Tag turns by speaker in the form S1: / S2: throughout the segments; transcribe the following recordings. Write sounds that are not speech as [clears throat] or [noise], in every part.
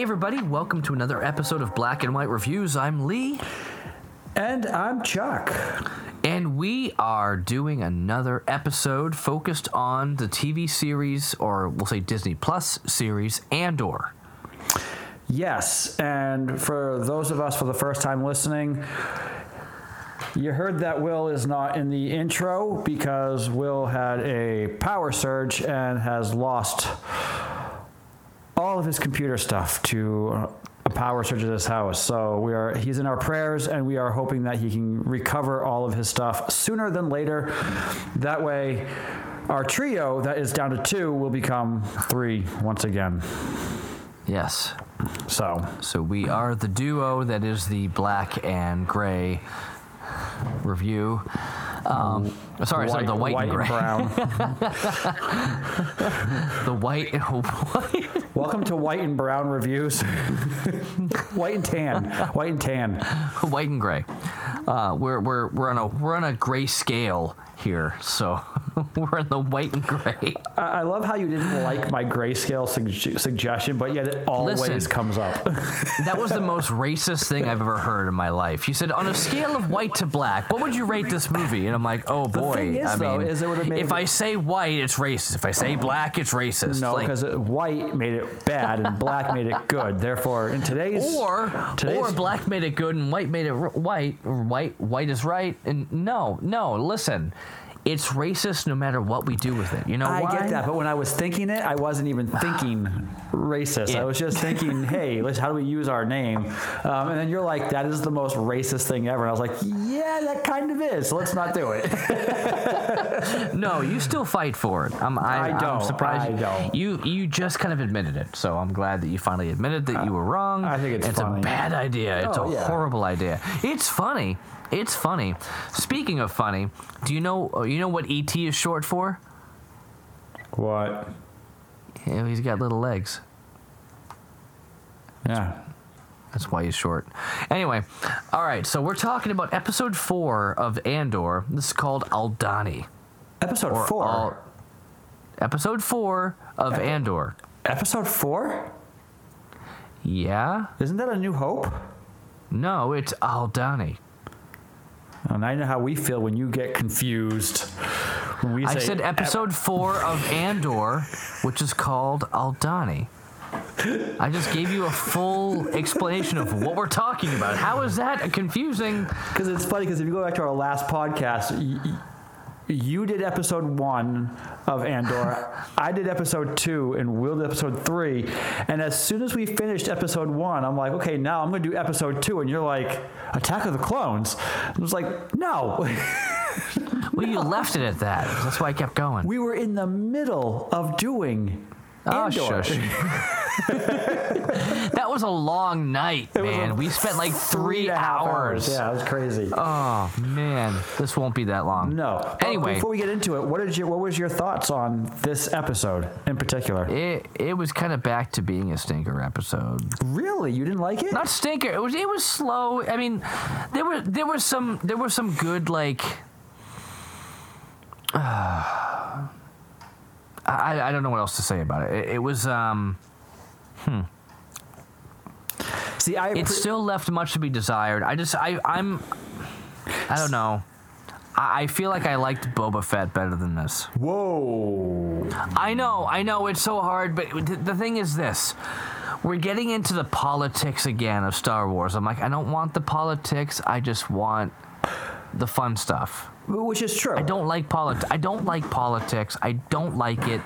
S1: Hey, everybody, welcome to another episode of Black and White Reviews. I'm Lee,
S2: And I'm Chuck.
S1: and we are doing another episode focused on the TV series, or we'll say Disney Plus series, Andor.
S2: Yes, and for those of us for the first time listening, you heard that Will is not in the intro because Will had a power surge and has lost all of his computer stuff to a power surge at his house. So we are he's in our prayers and we are hoping that he can recover all of his stuff sooner than later. That way our trio that is down to 2 will become 3 once again.
S1: Yes.
S2: So,
S1: So we are the duo that is the black and gray review. Um, sorry, sorry, the white, and gray.
S2: brown. [laughs]
S1: The white, [laughs] white.
S2: Welcome to white and brown reviews. [laughs] white and tan. White and tan.
S1: white and gray. Uh, we're we're we're on a we're on a gray scale here, so [laughs] we're in the white and gray.
S2: I, I love how you didn't like my grayscale sug- suggestion, but yet it always
S1: Listen.
S2: comes up. [laughs]
S1: That was the most racist thing I've ever heard in my life. You said on a scale of white to black, what would you rate this movie? And I'm like, oh boy.
S2: The thing is,
S1: I
S2: though,
S1: mean,
S2: is it would've made
S1: if
S2: it-
S1: I say white, it's racist. If I say black, it's racist.
S2: no,
S1: Like,
S2: because white made it bad and black made it good. Therefore, in today's
S1: or
S2: today's,
S1: or black made it good and white made it r- white white white is right and no no listen it's racist no matter what we do with it you know what
S2: I
S1: why?
S2: get that, but when I was thinking it, I wasn't even thinking racist. I was just thinking, [laughs] hey, let's how do we use our name? Um, and then you're like, that is the most racist thing ever. And I was like, yeah, that kind of is. So let's not do it. [laughs] [laughs]
S1: no you still fight for it i'm I,
S2: I don't,
S1: surprised
S2: I don't.
S1: you you just kind of admitted it so i'm glad that you finally admitted that you were wrong
S2: I think it's
S1: it's
S2: funny.
S1: a bad idea it's
S2: Oh,
S1: a
S2: yeah.
S1: horrible idea it's funny it's funny speaking of funny do you know you know what et is short for
S2: what?
S1: Yeah, he's got little legs
S2: Yeah.
S1: That's why he's short. Anyway, all right. So we're talking about episode four of Andor. This is called Aldani.
S2: Episode
S1: Or
S2: four.
S1: Al- episode four of Andor.
S2: Episode four?
S1: Yeah.
S2: Isn't that a New Hope?
S1: No, it's Aldani.
S2: Oh, I know how we feel when you get confused. When we
S1: I
S2: say
S1: said episode four of Andor, which is called Aldani. I just gave you a full explanation of what we're talking about. How is that confusing?
S2: because it's funny because if you go back to our last podcast, y- y- you did episode one of Andor, [laughs] I did episode two, and Will did episode three. And as soon as we finished episode one, I'm like, okay, now I'm going to do episode two, and you're like, Attack of the Clones. I was like, no. [laughs]
S1: Well, you left it at that. That's why I kept going.
S2: we were in the middle of doing
S1: Oh,
S2: Andor.
S1: shush. [laughs] that was a long night,
S2: was
S1: man.
S2: a
S1: we spent like three,
S2: and a half
S1: hours.
S2: Yeah, it was crazy.
S1: Oh man, this won't be that long.
S2: No. But
S1: Anyway,
S2: before we get into it, what did your what was your thoughts on this episode in particular?
S1: it it was kind of back to being a stinker episode.
S2: Really, you didn't like it?
S1: Not stinker. It was it was slow. I mean, there were there was some there was some good like. [sighs] Uh, I, I don't know what else to say about it. It, it was um hmm.
S2: See, I
S1: it
S2: appre-
S1: still left much to be desired. I just I I'm I don't know. I, I feel like I liked Boba Fett better than this.
S2: Whoa.
S1: I know, I know, it's so hard, but th- the thing is this. We're getting into the politics again of Star Wars. I'm like, I don't want the politics. I just want the fun stuff.
S2: Which is true.
S1: I don't like politics. I don't like politics. I don't like it.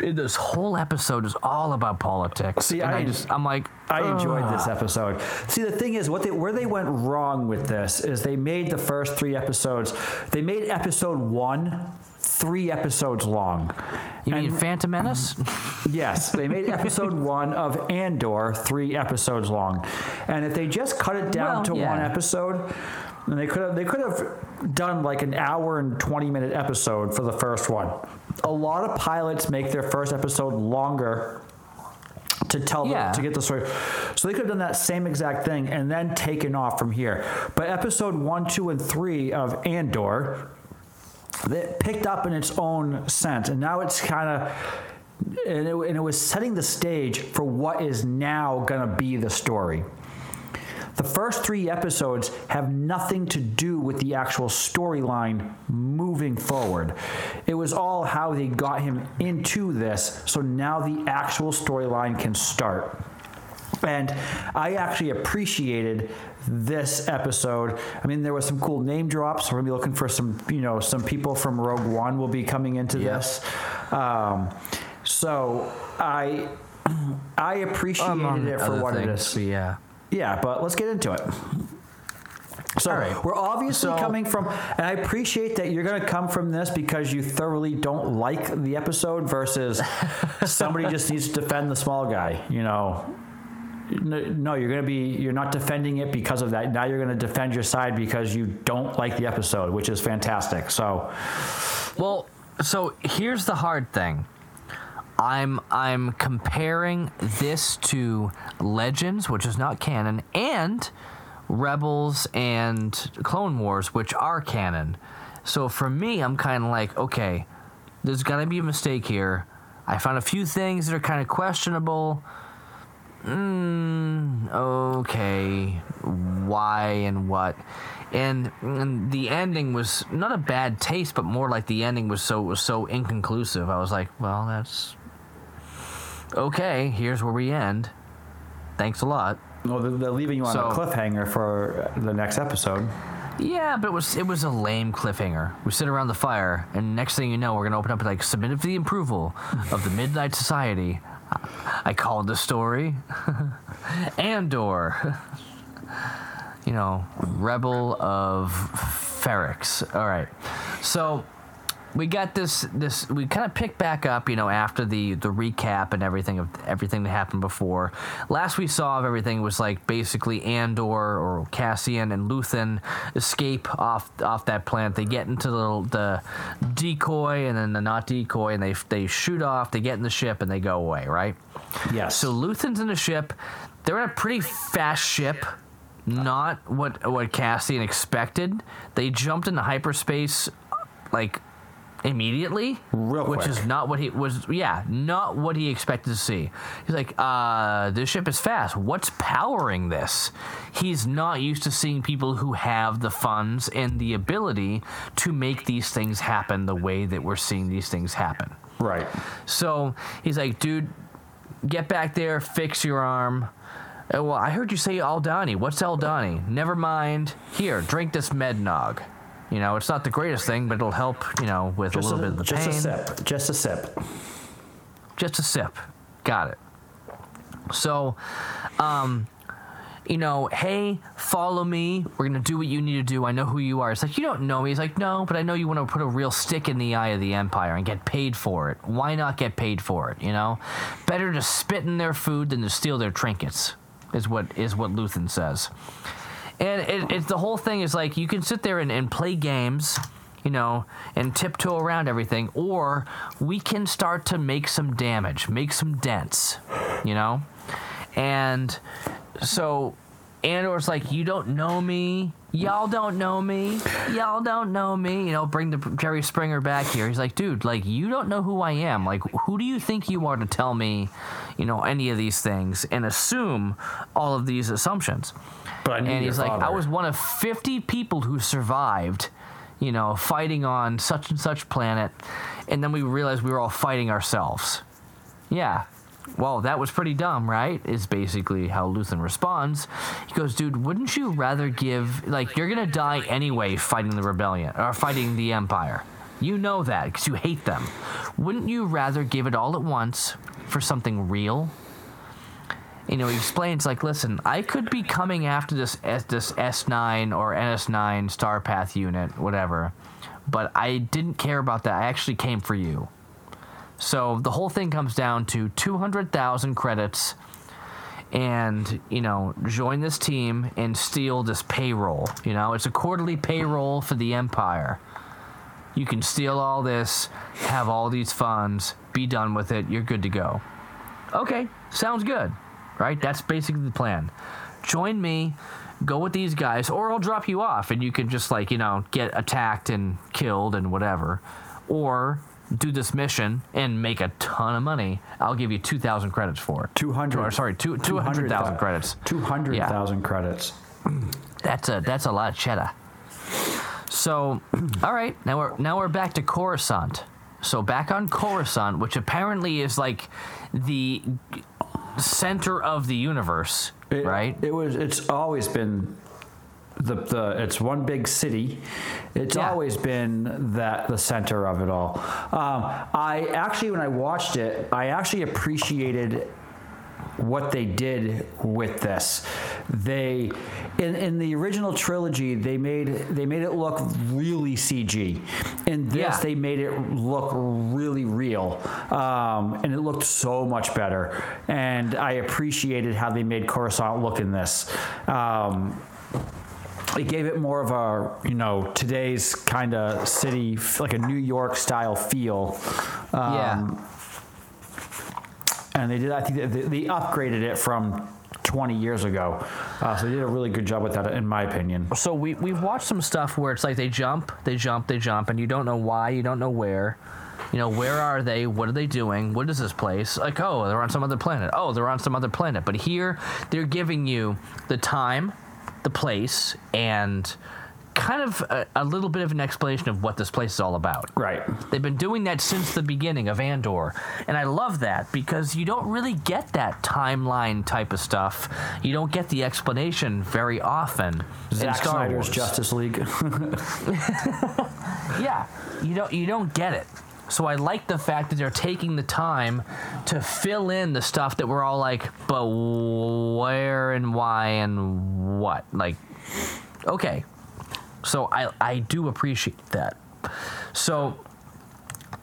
S1: This whole episode is all about politics.
S2: See,
S1: and I,
S2: I-
S1: just, I'm like,
S2: I enjoyed this episode. See, the thing is, what they where they went wrong with this is they made the first three episodes. They made episode one three episodes long.
S1: You mean Phantom Menace? [laughs]
S2: Yes, they made episode [laughs] one of Andor three episodes long, and if they just cut it down
S1: Well,
S2: to
S1: yeah.
S2: one episode, then they could have they could have done like an hour and twenty minute episode for the first one. A lot of pilots make their first episode longer to tell
S1: Yeah.
S2: to get the story. So they could have done that same exact thing and then taken off from here. But episode one, two, and three of Andor, that picked up in its own sense, and now it's kind of and it, and it was setting the stage for what is now going to be the story. The first three episodes have nothing to do with the actual storyline moving forward. It was all how they got him into this, so now the actual storyline can start. And I actually appreciated this episode. I mean, there was some cool name drops. We're gonna be looking for some, you know, some people from Rogue One will be coming into this. Um, so I [clears throat] I appreciated it for what it
S1: things,
S2: is.
S1: but yeah.
S2: Yeah, but let's get into it. So
S1: All right.
S2: we're obviously
S1: So-
S2: coming from, and I appreciate that you're going to come from this because you thoroughly don't like the episode versus [laughs] somebody just needs to defend the small guy. You know, no, you're going to be, you're not defending it because of that. Now you're going to defend your side because you don't like the episode, which is fantastic. So
S1: Well, so here's the hard thing. I'm I'm comparing this to Legends, which is not canon, and Rebels and Clone Wars, which are canon. So for me, I'm kind of like, okay, there's gonna be a mistake here. I found a few things that are kind of questionable. Mm, okay, why and what? And, and the ending was not a bad taste, but more like the ending was so was so inconclusive. I was like, well, that's okay. Here's where we end. Thanks a lot.
S2: well, they're, they're leaving you on a cliffhanger for the next episode.
S1: Yeah, but it was it was a lame cliffhanger. We sit around the fire, and next thing you know, we're gonna open up like submitted for the approval of the Midnight Society. I called the story [laughs] Andor. [laughs] you know, Rebel of Ferrix. All right, so we got this this we kind of picked back up you know after the the recap and everything of everything that happened before last we saw of everything was like basically andor or cassian and luthen escape off off that planet they get into the, the decoy and then the not decoy and they they shoot off they get in the ship and they go away right
S2: Yes.
S1: so Luthen's in the ship. They're in a pretty fast ship. Not what what Cassian expected. They jumped into hyperspace like immediately,
S2: Real
S1: which
S2: quick.
S1: is not what he was. Yeah, not what he expected to see. He's like, uh, this ship is fast. What's powering this? He's not used to seeing people who have the funds and the ability to make these things happen the way that we're seeing these things happen.
S2: right.
S1: So he's like, dude, get back there, fix your arm. Uh, well, I heard you say Aldani. What's Aldani? Never mind. Here, drink this Mednog. You know, it's not the greatest thing, but it'll help, you know, with
S2: Just
S1: a little bit of the
S2: just
S1: pain.
S2: a sip. Just a sip.
S1: Just a sip. Got it. So, um, you know, hey, follow me. We're gonna do what you need to do. I know who you are. It's like you don't know me. He's like, no, but I know you want to put a real stick in the eye of the empire and get paid for it. Why not get paid for it? You know, better to spit in their food than to steal their trinkets. Is what is what Luthen says. And it, it's the whole thing is like you can sit there and, and play games, you know, and tiptoe around everything, or we can start to make some damage, make some dents, you know? And so Andor's like, You don't know me. Y'all don't know me. Y'all don't know me. You know, bring the Jerry Springer back here. He's like, dude, like you don't know who I am. Like, who do you think you are to tell me, you know, any of these things and assume all of these assumptions?
S2: But
S1: and he's like, I was one of 50 people who survived, you know, fighting on such and such planet. And then we realized we were all fighting ourselves. Yeah. Well, that was pretty dumb, right? Is basically how Luthen responds. He goes, dude, wouldn't you rather give, like, you're going to die anyway fighting the rebellion or fighting the Empire. You know that because you hate them. Wouldn't you rather give it all at once for something real? you know, he explains like, listen, I could be coming after this S, this S9 or NS9 Star Path unit, whatever, but I didn't care about that. I actually came for you. So the whole thing comes down to 200,000 credits and, you know, join this team and steal this payroll. You know, it's a quarterly payroll for the Empire. You can steal all this, have all these funds, be done with it, you're good to go. Okay, sounds good, right? That's basically the plan. Join me, go with these guys, or I'll drop you off and you can just, like, you know, get attacked and killed and whatever. Or do this mission and make a ton of money, I'll give you 2,000 credits for it.
S2: 200.
S1: Or, sorry, two, 200,000 credits.
S2: 200,000 credits.
S1: That's a that's a lot of cheddar. So, [clears throat] all right, now we're now we're back to Coruscant. So back on Coruscant, which apparently is like the center of the universe,
S2: It-
S1: right?
S2: It was. It's always been the the. It's one big city. It's
S1: Yeah.
S2: always been that the center of it all. Um, I actually, when I watched it, I actually appreciated what they did with this. They in in the original trilogy they made they made it look really CG. In this
S1: Yeah.
S2: they made it look really real, um, and it looked so much better. And I appreciated how they made Coruscant look in this. Um, it gave it more of a you know today's kind of city like a New York style feel. Um,
S1: yeah.
S2: and they did. I think they, they upgraded it from 20 years ago, uh, so they did a really good job with that, in my opinion.
S1: So we we've watched some stuff where it's like they jump, they jump, they jump, and you don't know why, you don't know where. You know, where are they? What are they doing? What is this place? Like, oh, they're on some other planet. Oh, they're on some other planet. But here, they're giving you the time, the place, and kind of a, a little bit of an explanation of what this place is all about.
S2: Right.
S1: They've been doing that since the beginning of Andor. And I love that because you don't really get that timeline type of stuff. You don't get the explanation very often in
S2: Zack
S1: Star
S2: Snyder's
S1: Wars.
S2: Justice League. [laughs] [laughs]
S1: Yeah, you don't you don't get it. So I like the fact that they're taking the time to fill in the stuff that we're all like, but where and why and what? Like, okay. So I I do appreciate that. So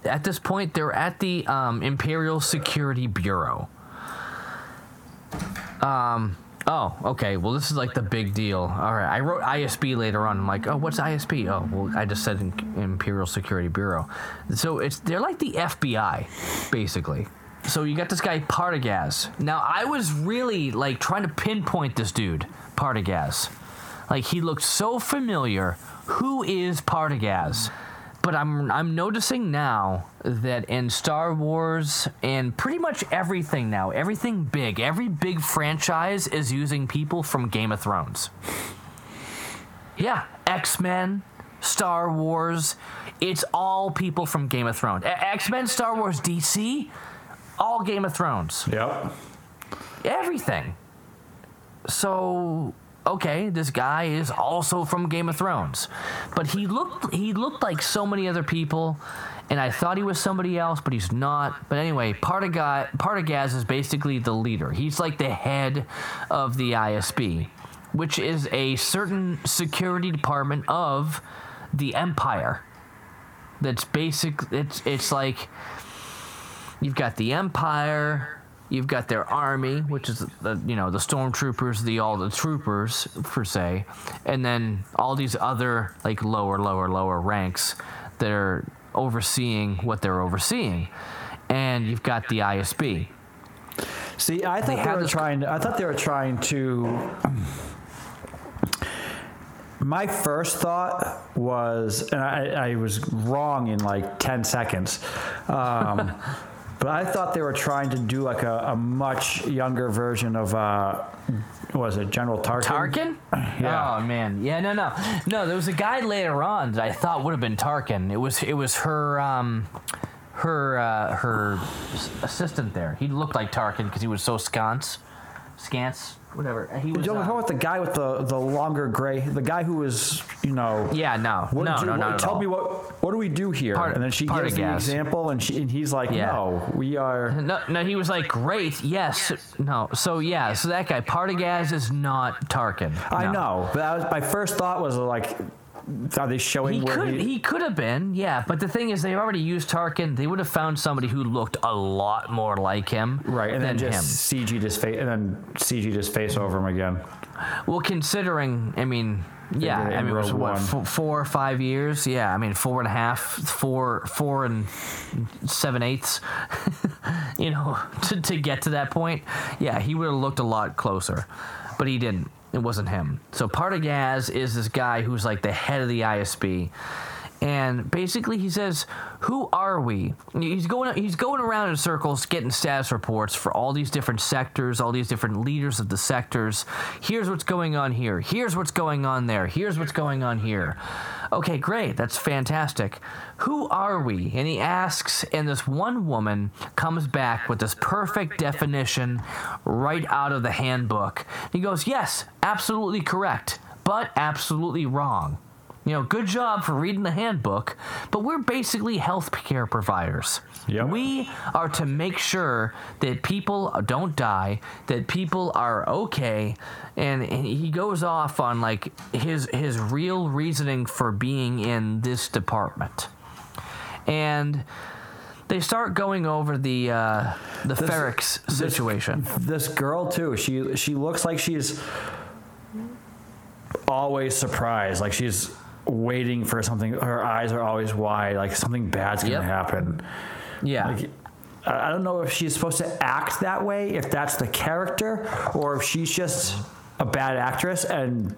S1: at this point, they're at the um, Imperial Security Bureau. Um. Oh, okay. Well, this is like the big deal. All right. I wrote ISB later on. I'm like, oh, what's ISB? Oh, well, I just said Imperial Security Bureau. So it's they're like the FBI, basically. So you got this guy Partagaz. Now I was really like trying to pinpoint this dude, Partagaz. Like he looked so familiar. Who is Partagaz? But I'm I'm noticing now that in Star Wars and pretty much everything now, everything big, every big franchise is using people from Game of Thrones. Yeah, X Men, Star Wars, it's all people from Game of Thrones. X Men, Star Wars, DC, all Game of Thrones
S2: yep.
S1: everything. So okay, this guy is also from Game of Thrones, but he looked he looked like so many other people, and I thought he was somebody else, but he's not. But anyway, Partagaz, Partagaz is basically the leader. He's like the head of the ISB, which is a certain security department of the Empire. That's basic. It's it's like you've got the Empire, you've got their army, which is the you know the stormtroopers, the all the troopers per se, and then all these other like lower, lower, lower ranks that are overseeing what they're overseeing, and you've got the ISB.
S2: See, I thought they,
S1: have
S2: were
S1: this-
S2: trying. To, I thought they were trying to. My first thought was, and I, I was wrong in like ten seconds, um, [laughs] but I thought they were trying to do like a, a much younger version of, uh, what was it General Tarkin?
S1: Tarkin? [laughs]
S2: Yeah.
S1: Oh man, yeah, no, no, no. There was a guy later on that I thought would have been Tarkin. It was it was her um, her uh, her assistant there. He looked like Tarkin because he was so scance, scance, whatever. He was.
S2: You know,
S1: um,
S2: talking about the guy with the, the longer gray, the guy who was, you know.
S1: yeah, no,
S2: What
S1: no,
S2: do,
S1: no,
S2: what-
S1: not
S2: Tell
S1: all.
S2: me what what do we do here?
S1: Part-
S2: and then she gives
S1: of
S2: the example, and she and he's like,
S1: Yeah.
S2: "No, we are." [laughs]
S1: No, no, he was like, great, yes, no. So yeah, so that guy Partagaz is not Tarkin.
S2: I know, but that was, my first thought was like, are they showing
S1: He
S2: where
S1: could he could have been, yeah. But the thing is, they already used Tarkin. They would have found somebody who looked a lot more like him,
S2: right, and
S1: than
S2: then
S1: him.
S2: just CG his face, and then CG his face over him again.
S1: Well, considering, I mean, yeah, I mean, it was what
S2: One.
S1: f- four or five years? Yeah, I mean, four and a half, four, four and seven eighths. [laughs] you know, [laughs] to to get to that point, yeah, he would have looked a lot closer, but he didn't. It wasn't him. So Partagaz is this guy who's like the head of the ISB, and basically he says, "Who are we?" He's going he's going around in circles, getting status reports for all these different sectors, all these different leaders of the sectors. Here's what's going on here. Here's what's going on there. Here's what's going on here. Okay, great. That's fantastic. Who are we? And he asks, and this one woman comes back with this perfect definition right out of the handbook. He goes, "Yes, absolutely correct, but absolutely wrong." You know, good job for reading the handbook, but we're basically healthcare providers.
S2: Yep.
S1: We are to make sure that people don't die, that people are okay, and, and he goes off on like his his real reasoning for being in this department, and they start going over the uh, the
S2: This-
S1: Ferrix
S2: this-
S1: situation.
S2: This girl too. She she looks like she's always surprised. Like she's waiting for something. Her eyes are always wide. Like something bad's gonna
S1: Yep.
S2: happen.
S1: yeah.
S2: Like, I don't know if she's supposed to act that way, if that's the character, or if she's just a bad actress and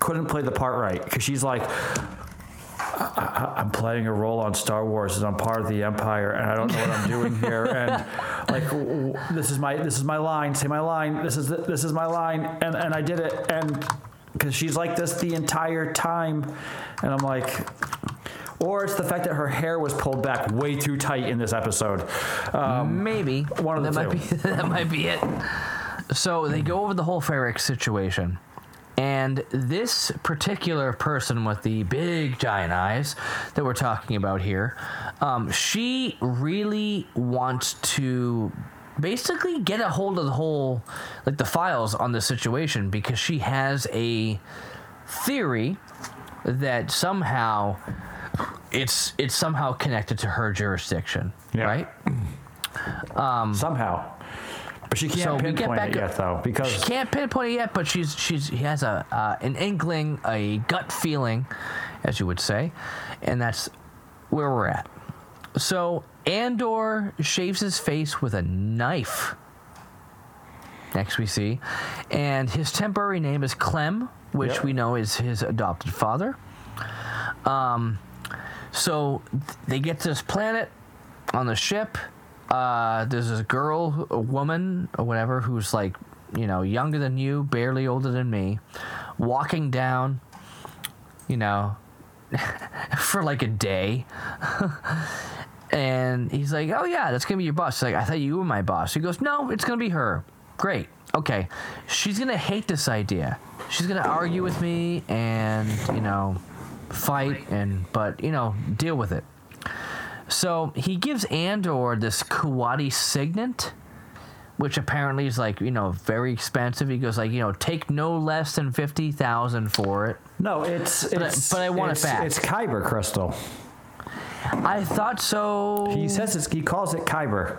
S2: couldn't play the part right. Because she's like, I, I'm playing a role on Star Wars, and I'm part of the Empire, and I don't know what I'm doing here. [laughs] And like, this is my this is my line. Say my line. This is the, this is my line, and and I did it. And because she's like this the entire time, and I'm like. Or it's the fact that her hair was pulled back way too tight in this episode. Um,
S1: Maybe
S2: one of the
S1: that might
S2: two.
S1: be [laughs] that might be it. So they go over the whole Ferrix situation, and this particular person with the big giant eyes that we're talking about here, um, she really wants to basically get a hold of the whole like the files on the situation because she has a theory that somehow it's it's somehow connected to her jurisdiction,
S2: Yeah.
S1: right?
S2: somehow. But she can't
S1: So
S2: pinpoint it yet, though, because
S1: She can't pinpoint it yet, but she's she's she has a uh, an inkling, a gut feeling, as you would say, and that's where we're at. So Andor shaves his face with a knife. Next we see, and his temporary name is Clem, which
S2: Yep.
S1: we know is his adopted father. Um, so th- they get to this planet on the ship. Uh, there's this girl, a woman, or whatever, who's like, you know, younger than you, barely older than me, walking down, you know, [laughs] for like a day. [laughs] and he's like, "Oh yeah, that's gonna be your boss." She's like, "I thought you were my boss." He goes, "No, it's gonna be her." Great. Okay. She's gonna hate this idea. She's gonna argue with me and you know, fight and but you know, deal with it. So he gives Andor this Kuwati signet, which apparently is like you know very expensive. He goes like you know take no less than fifty thousand for it.
S2: no, it's
S1: I-
S2: it's
S1: but I want it back.
S2: It's Kyber crystal.
S1: I thought so.
S2: He says it's, he calls it Kyber.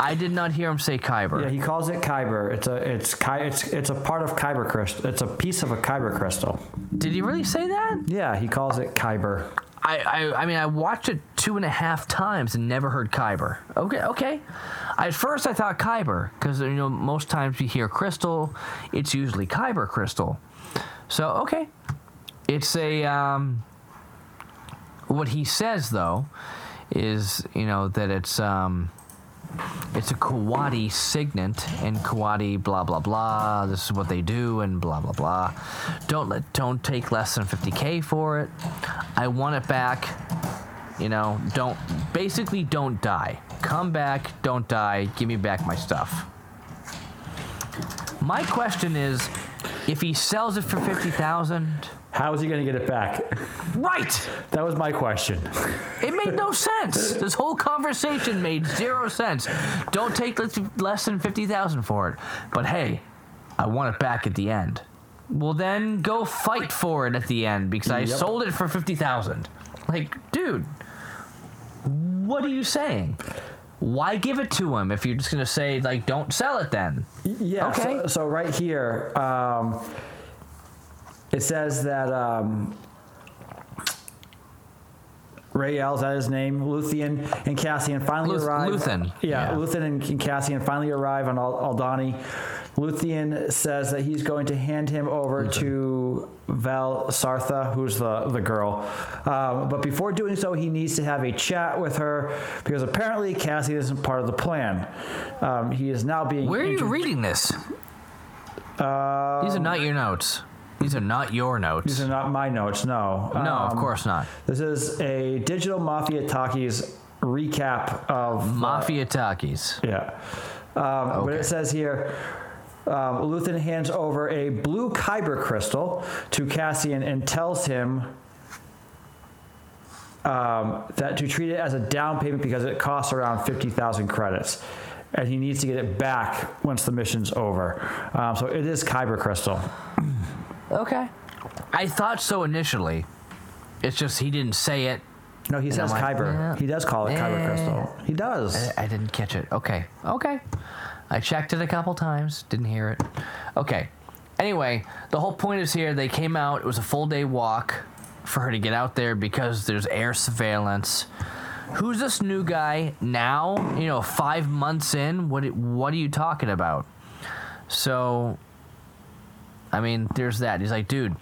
S1: I did not hear him say Kyber.
S2: Yeah, he calls it Kyber. It's a it's Ky, it's it's a part of Kyber crystal. It's a piece of a Kyber crystal.
S1: Did he really say that?
S2: Yeah, he calls it Kyber.
S1: I, I, I mean, I watched it two and a half times and never heard Kyber. Okay, okay. At first, I thought Kyber because you know most times you hear crystal, it's usually Kyber crystal. So okay, it's a um, what he says though is you know that it's um, it's a Kuwati signet and Kuwati blah blah blah. This is what they do and blah blah blah. Don't let don't take less than 50k for it. I want it back. You know, don't basically don't die. Come back, don't die. Give me back my stuff. My question is, if he sells it for fifty thousand,
S2: How is he going to get it back?
S1: right?
S2: That was my question.
S1: It made no sense. This whole conversation made zero sense. Don't take less- less than 50,000 for it. But hey, I want it back at the end. Well, then go fight for it at the end because I
S2: Yep.
S1: sold it for 50,000. Like, dude, what are you saying? Why give it to him if you're just going to say, like, don't sell it then?
S2: Yeah.
S1: Okay.
S2: So, so right here, um, it says that um, Rael, is that his name? Luthen and Cassian finally
S1: Luth-
S2: arrive.
S1: Luthen,
S2: Yeah,
S1: yeah.
S2: Luthen and, and Cassian finally arrive on Al- Aldani Luthen says that he's going to hand him over to Vel Sartha, who's the, the girl. Um, but before doing so, he needs to have a chat with her because apparently Cassie isn't part of the plan. Um, he is now being.
S1: Where are you reading this? These are not your notes. These are not your notes.
S2: These are not my notes, no.
S1: no, of
S2: Um,
S1: course not.
S2: This is a Digital Mafia Talkies recap of.
S1: Mafia Talkies.
S2: Yeah. Um, But it says here um, Luthen hands over a blue Kyber crystal to Cassian and tells him um, that to treat it as a down payment because it costs around 50,000 credits. And he needs to get it back once the mission's over. Um, so it is Kyber crystal.
S1: Okay. I thought so initially. It's just he didn't say it.
S2: No, he says
S1: like,
S2: Kyber.
S1: yeah.
S2: He does call it Kyber
S1: Eh.
S2: crystal. He does.
S1: I didn't catch it. Okay. Okay. I checked it a couple times. Didn't hear it. Okay. Anyway, the whole point is here. They came out. It was a full day walk for her to get out there because there's air surveillance. Who's this new guy now? You know, five months in. What? What are you talking about? So, I mean, there's that. He's like, dude,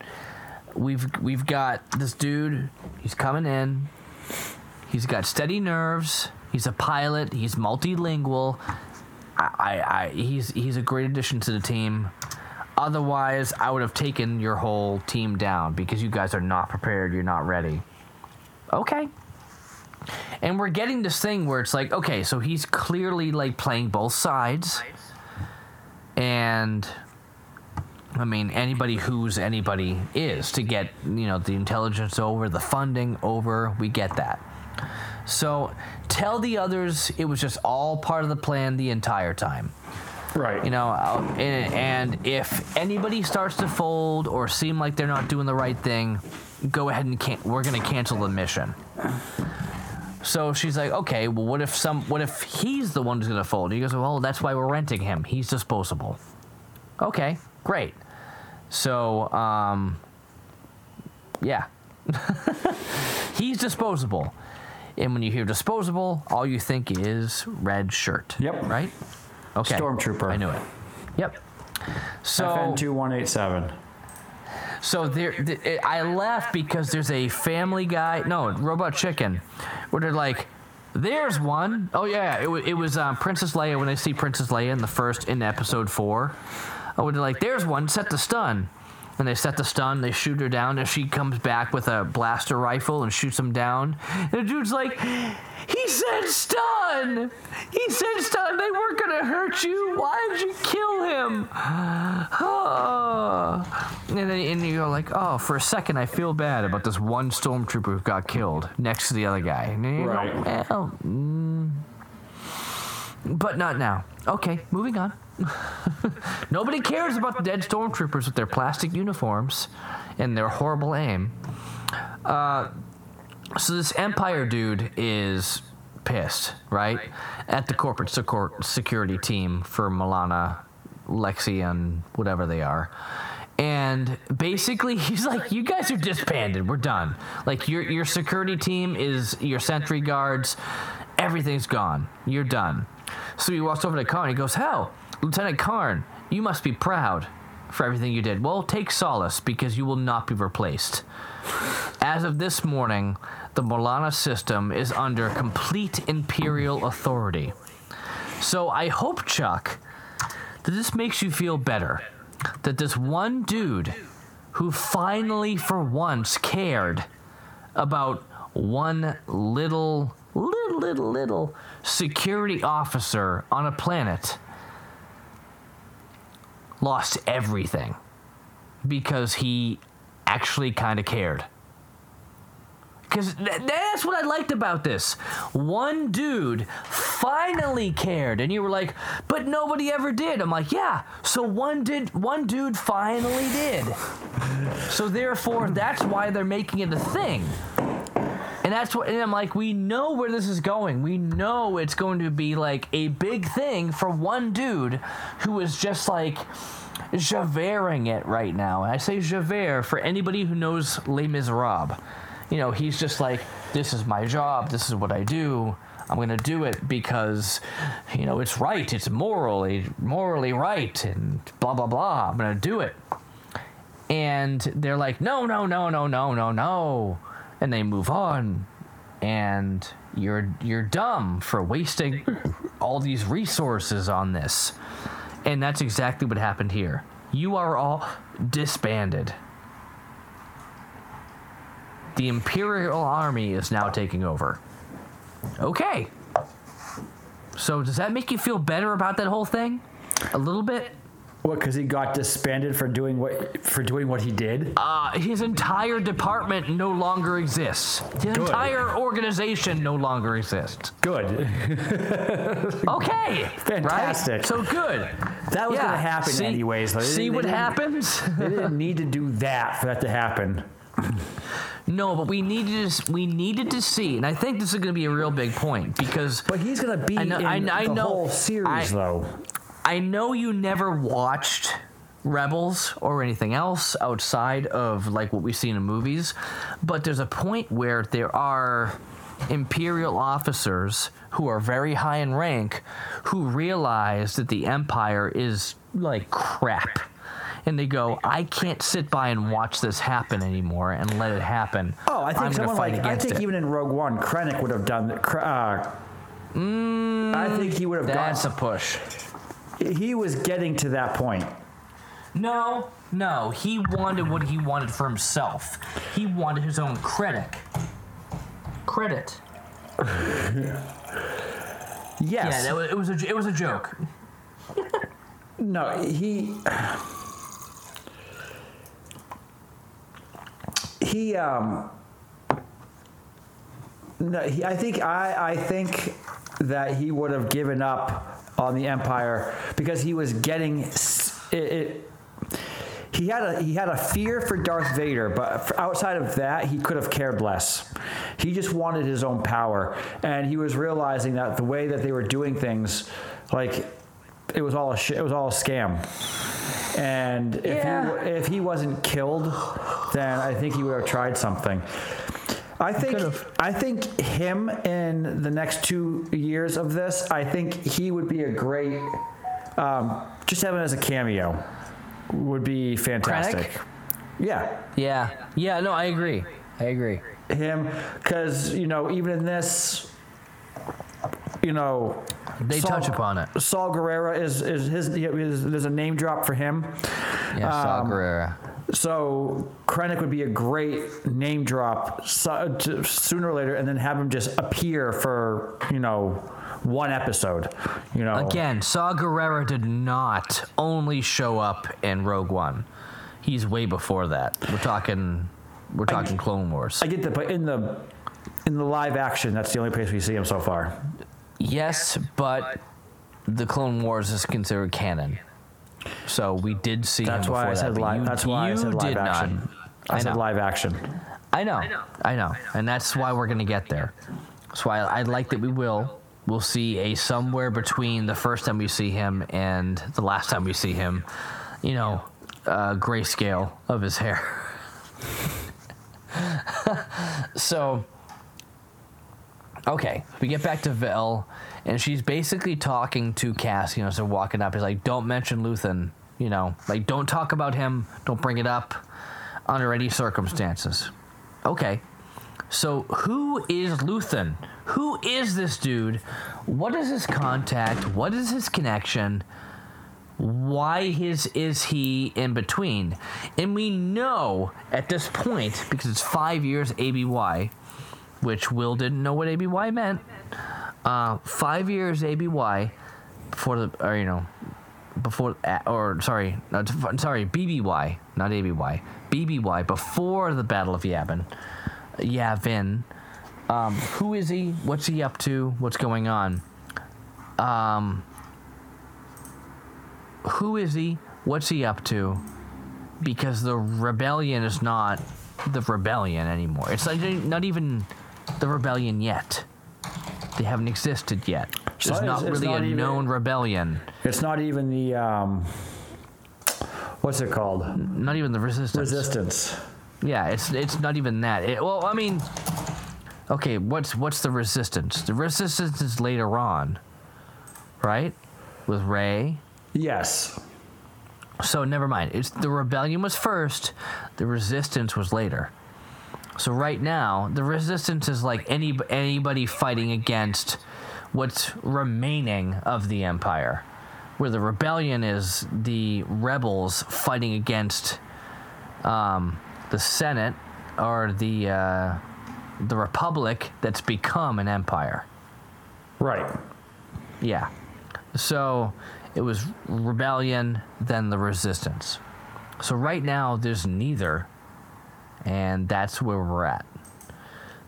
S1: we've we've got this dude. He's coming in. He's got steady nerves. He's a pilot. He's multilingual. I, I, he's he's a great addition to the team. Otherwise, I would have taken your whole team down because you guys are not prepared. You're not ready. Okay. And we're getting this thing where it's like, okay, so he's clearly like playing both sides. And I mean, anybody who's anybody is to get, you know, the intelligence over, the funding over, we get that. So tell the others it was just all part of the plan the entire time.
S2: Right.
S1: You know, and, and if anybody starts to fold or seem like they're not doing the right thing, go ahead and can- we're going to cancel the mission. So she's like, okay, well, what if some, what if he's the one who's going to fold? He goes, well, that's why we're renting him. He's disposable. Okay, great. So, um, yeah, [laughs] he's disposable. And when you hear disposable, all you think is red shirt.
S2: Yep.
S1: Right? Okay.
S2: Stormtrooper.
S1: I knew it. Yep. So,
S2: FN2187.
S1: so there, th- I laugh because there's a Family Guy, no, Robot Chicken, where they're like, "There's one." Oh yeah, it, it was um, Princess Leia. When they see Princess Leia in the first in Episode Four, oh, they're like, "There's one." Set the stun, and they set the stun. They shoot her down, and she comes back with a blaster rifle and shoots him down. And the dude's like, "He said stun. He said stun. They weren't gonna hurt you. Why did you kill him?" Oh. [sighs] And then and you're like, oh, for a second I feel bad about this one stormtrooper who got killed next to the other guy. And you go,
S2: Right.
S1: well, mm, but not now. Okay, moving on. [laughs] Nobody cares about the dead stormtroopers with their plastic uniforms and their horrible aim. Uh, so this Empire dude is pissed, right? At the corporate security team for Milana, Lexi, and whatever they are. And basically, [laughs] he's like, "You guys are disbanded. We're done. Like your your security team is your sentry guards. Everything's gone. You're done." So he walks over to Karn. He goes, "Hell, Lieutenant Karn, you must be proud for everything you did. Well, take solace because you will not be replaced." As of this morning, the Morlana system is under complete Imperial authority. So I hope, Chuck, that this makes you feel better. That this one dude who finally, for once, cared about one little, little, little, little security officer on a planet lost everything because he actually kind of cared. Because th- that's what I liked about this. One dude finally cared, and you were like, "But nobody ever did." I'm like, "Yeah." So one did. One dude finally did. So therefore, that's why they're making it a thing. And that's what. And I'm like, we know where this is going. We know it's going to be like a big thing for one dude who is just like Javering it right now. And I say Javert for anybody who knows Les Miserables. You know, he's just like, this is my job, this is what I do. I'm gonna do it because, you know, it's right, it's morally morally right, and blah blah blah. I'm gonna do it. And they're like, no, no, no, no, no, no, no, and they move on, and you're you're dumb for wasting all these resources on this, and that's exactly what happened here. You are all disbanded. The Imperial Army is now taking over. Okay. So does that make you feel better about that whole thing? A little bit?
S2: What? Because he got disbanded for doing what for doing what he did.
S1: Uh, his entire department no longer exists. His entire organization no longer exists.
S2: Good. [laughs]
S1: Okay.
S2: Fantastic.
S1: Right? So good.
S2: That was
S1: Yeah.
S2: going to happen
S1: See-
S2: anyways. Though.
S1: See what happens?
S2: They didn't [laughs] need to do that for that to happen.
S1: no, but we needed to, we needed to see, and I think this is going to be a real big point because
S2: But he's going to be
S1: I know-
S2: in
S1: I- I
S2: the
S1: know-
S2: whole series,
S1: I-
S2: though.
S1: I know you never watched Rebels or anything else outside of like what we see in the movies, but there's a point where there are Imperial officers who are very high in rank who realize that the Empire is like crap. And they go, I can't sit by and watch this happen anymore and let it happen.
S2: Oh, I think
S1: I'm
S2: someone
S1: fight
S2: like I think
S1: it."
S2: even in Rogue One, Krennic would have done. Uh, I think he would have
S1: That's a
S2: gone.
S1: push.
S2: He was getting to that point.
S1: No, no. He wanted what he wanted for himself. He wanted his own credit. Credit. [laughs]
S2: Yes.
S1: Yeah, that was, it was a it was a joke. [laughs]
S2: No, he he um no, he, I think I I think that he would have given up on the empire because he was getting it, it he had a he had a fear for Darth Vader, but outside of that, he could have cared less. He just wanted his own power, and he was realizing that the way that they were doing things, like it was all a sh- it was all a scam. And if
S1: Yeah.
S2: he if he wasn't killed, then I think he would have tried something. I think
S1: could've.
S2: I think him in the next two years of this, I think he would be a great. Um, just having as a cameo would be fantastic. Yeah,
S1: Yeah, yeah. No, I agree. I agree.
S2: him because you know even in this, you know,
S1: They
S2: Saw-
S1: touch upon it.
S2: Saw Gerrera is is his, is there's a name drop for him.
S1: Yeah, Saw
S2: Um,
S1: Gerrera.
S2: So Krennic would be a great name drop so, uh, to, sooner or later, and then have him just appear for you know one episode. You know,
S1: Again, Saw Gerrera did not only show up in Rogue One. He's way before that. We're talking. We're talking Clone Wars.
S2: I get that, but in the in the live action, that's the only place we see him so far.
S1: Yes, but the Clone Wars is considered canon. So we did see
S2: That's
S1: him
S2: why I said
S1: that,
S2: live. That's why I said live
S1: did
S2: action.
S1: Not.
S2: I,
S1: I
S2: said live action.
S1: I know. I know. And that's why we're going to get there. That's why I, I like that we will. We'll see a somewhere between the first time we see him and the last time we see him, you know, uh, grayscale of his hair. [laughs] so, okay, we get back to Vel, and she's basically talking to Cass, you know, so walking up. He's like, don't mention Luthen, you know, like, don't talk about him, don't bring it up under any circumstances. Okay. So who is Luthen? Who is this dude? What is his contact? What is his connection? Why his is he in between? And we know at this point, because it's five years ABY, which Will didn't know what ABY meant. Uh, five years ABY before the, or you know, before or sorry, not, sorry, BBY, not ABY, BBY before the Battle of Yavin. Yavin. Um, who is he? What's he up to? What's going on? Um, who is he? What's he up to? Because the rebellion is not the rebellion anymore. It's not, not even the rebellion yet. They haven't existed yet.
S2: So
S1: There's
S2: it's-
S1: not
S2: it's
S1: really
S2: not
S1: a
S2: even-
S1: known rebellion.
S2: It's not even the um, what's it called?
S1: Not even the resistance.
S2: Resistance.
S1: Yeah, it's it's not even that. It, well, I mean, okay, what's what's the resistance? The resistance is later on, right? With Rey.
S2: Yes.
S1: So never mind. It's the rebellion was first. The resistance was later. So right now, the resistance is like any anybody fighting against what's remaining of the empire, where the rebellion is the rebels fighting against um, the Senate or the uh, the republic that's become an empire.
S2: Right.
S1: Yeah. So it was rebellion, then the resistance. So right now there's neither, and that's where we're at.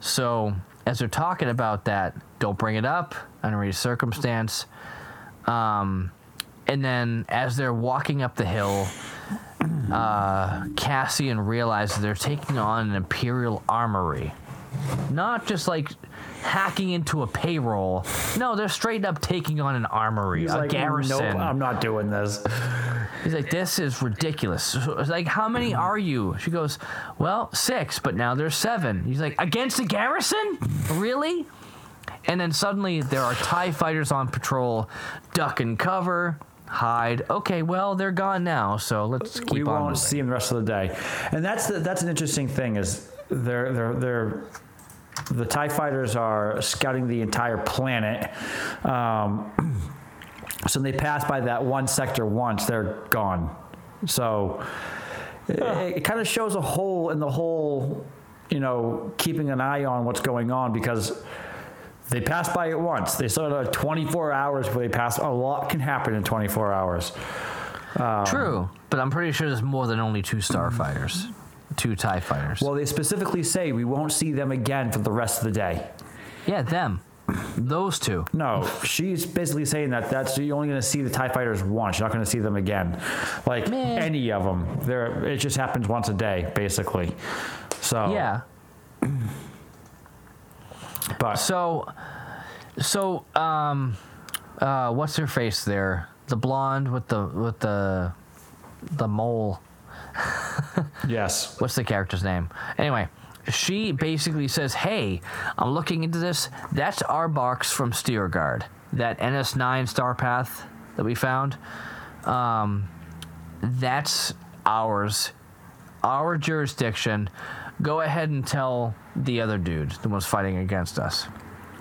S1: So as they're talking about that, don't bring it up under any circumstance. Um, and then as they're walking up the hill, uh, Cassian realizes they're taking on an imperial armory. Not just like hacking into a payroll. No, they're straight up taking on an armory,
S2: He's
S1: a
S2: like,
S1: garrison.
S2: nope, I'm not doing this.
S1: He's like, this is ridiculous. So it's like, how many are you? She goes, well, six, but now there's seven. He's like, against the garrison? Really? And then suddenly there are TIE fighters on patrol, duck and cover, hide. Okay, well, they're gone now, so let's keep
S2: we
S1: on.
S2: won't
S1: moving.
S2: see them the rest of the day. And that's the, that's an interesting thing is they're they're they're the Tie fighters are scouting the entire planet. Um, so they pass by that one sector once, they're gone. So it, it kind of shows a hole in the whole, you know, keeping an eye on what's going on because they pass by it once. They still have 24 hours where they pass. A lot can happen in 24 hours.
S1: Um, True, but I'm pretty sure there's more than only two starfighters, two TIE fighters.
S2: Well, they specifically say we won't see them again for the rest of the day.
S1: yeah, them. Those two.
S2: No, she's basically saying that that's you're only going to see the Tie Fighters once. You're not going to see them again, like
S1: Meh.
S2: any of them. There, it just happens once a day, basically. So
S1: Yeah. [clears throat]
S2: but
S1: So, so, um, uh, what's her face there? The blonde with the with the the mole. [laughs]
S2: yes,
S1: What's the character's name? Anyway, she basically says, "Hey, I'm looking into this. That's our box from Steergard, that NS9 star path that we found. Um, that's ours, our jurisdiction. Go ahead and tell the other dude, the one's fighting against us."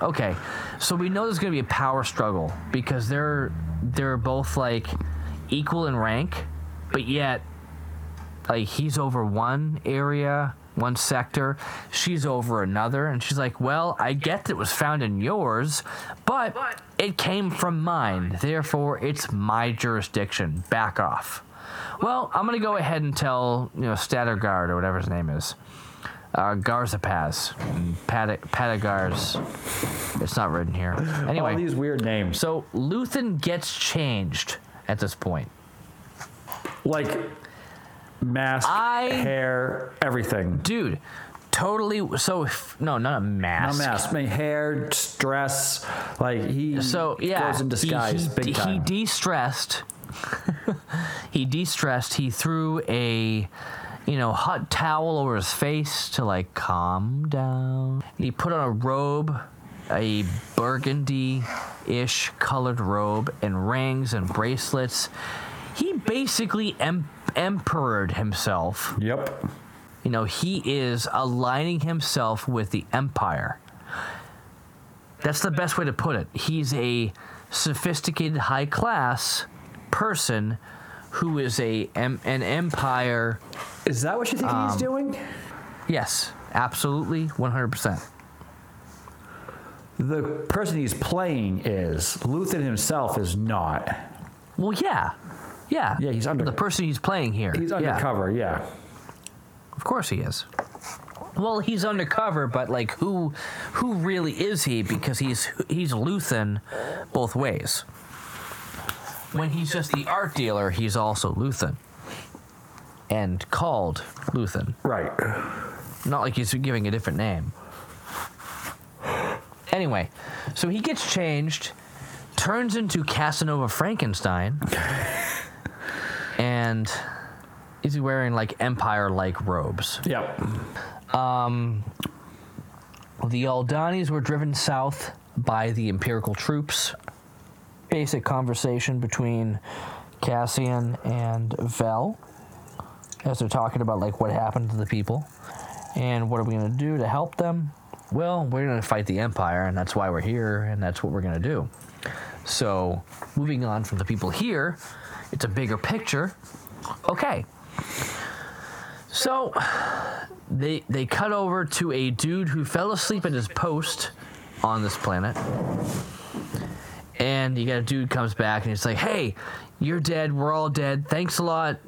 S1: Okay, so we know there's going to be a power struggle because they're they're both like equal in rank, but yet like he's over one area, one sector, she's over another, and she's like, "Well, I get that it was found in yours, but it came from mine. Therefore, it's my jurisdiction. Back off." Well, I'm gonna go ahead and tell you know Statterguard or whatever his name is, uh, Garzapaz, Pat- Patagars. It's not written here.
S2: all
S1: Anyway,
S2: these weird names,
S1: so Luthen gets changed at this point.
S2: like mask,
S1: I-
S2: hair, everything.
S1: dude totally so no not a
S2: Not
S1: mask
S2: mask, I mean, hair, dress, like he
S1: so yeah
S2: goes in
S1: he-
S2: disguise,
S1: he,
S2: big
S1: he
S2: time.
S1: de-stressed. [laughs] He de-stressed. He threw a you know hot towel over his face to like calm down. He put on a robe a burgundy-ish colored robe and rings and bracelets. He basically em- emperored himself
S2: yep.
S1: You know, he is aligning himself with the empire. That's the best way to put it. He's a sophisticated, high class person who is a an empire.
S2: Is that what you think
S1: Um,
S2: he's doing?
S1: Yes, absolutely, one hundred percent.
S2: The person he's playing is Luthen himself is not.
S1: Well, yeah, yeah,
S2: Yeah, he's under-
S1: the person he's playing here.
S2: He's
S1: Yeah,
S2: undercover, yeah.
S1: of course he is. Well, he's undercover, but like, who, who really is he? Because he's he's Luthen, both ways. When he's just the art dealer, he's also Luthen, and called Luthen.
S2: Right.
S1: Not like he's giving a different name. Anyway, so he gets changed, turns into Casanova Frankenstein, [laughs] and is he wearing like empire-like robes.
S2: Yep.
S1: Um, the Aldhanis were driven south by the Imperial troops. Basic conversation between Cassian and Vel as they're talking about like what happened to the people and what are we going to do to help them. Well, we're going to fight the Empire, and that's why we're here, and that's what we're going to do. So, moving on from the people here, it's a bigger picture. Okay. So, they they cut over to a dude who fell asleep at his post on this planet. And you got a dude comes back and he's like, "Hey, you're dead. We're all dead. Thanks a lot.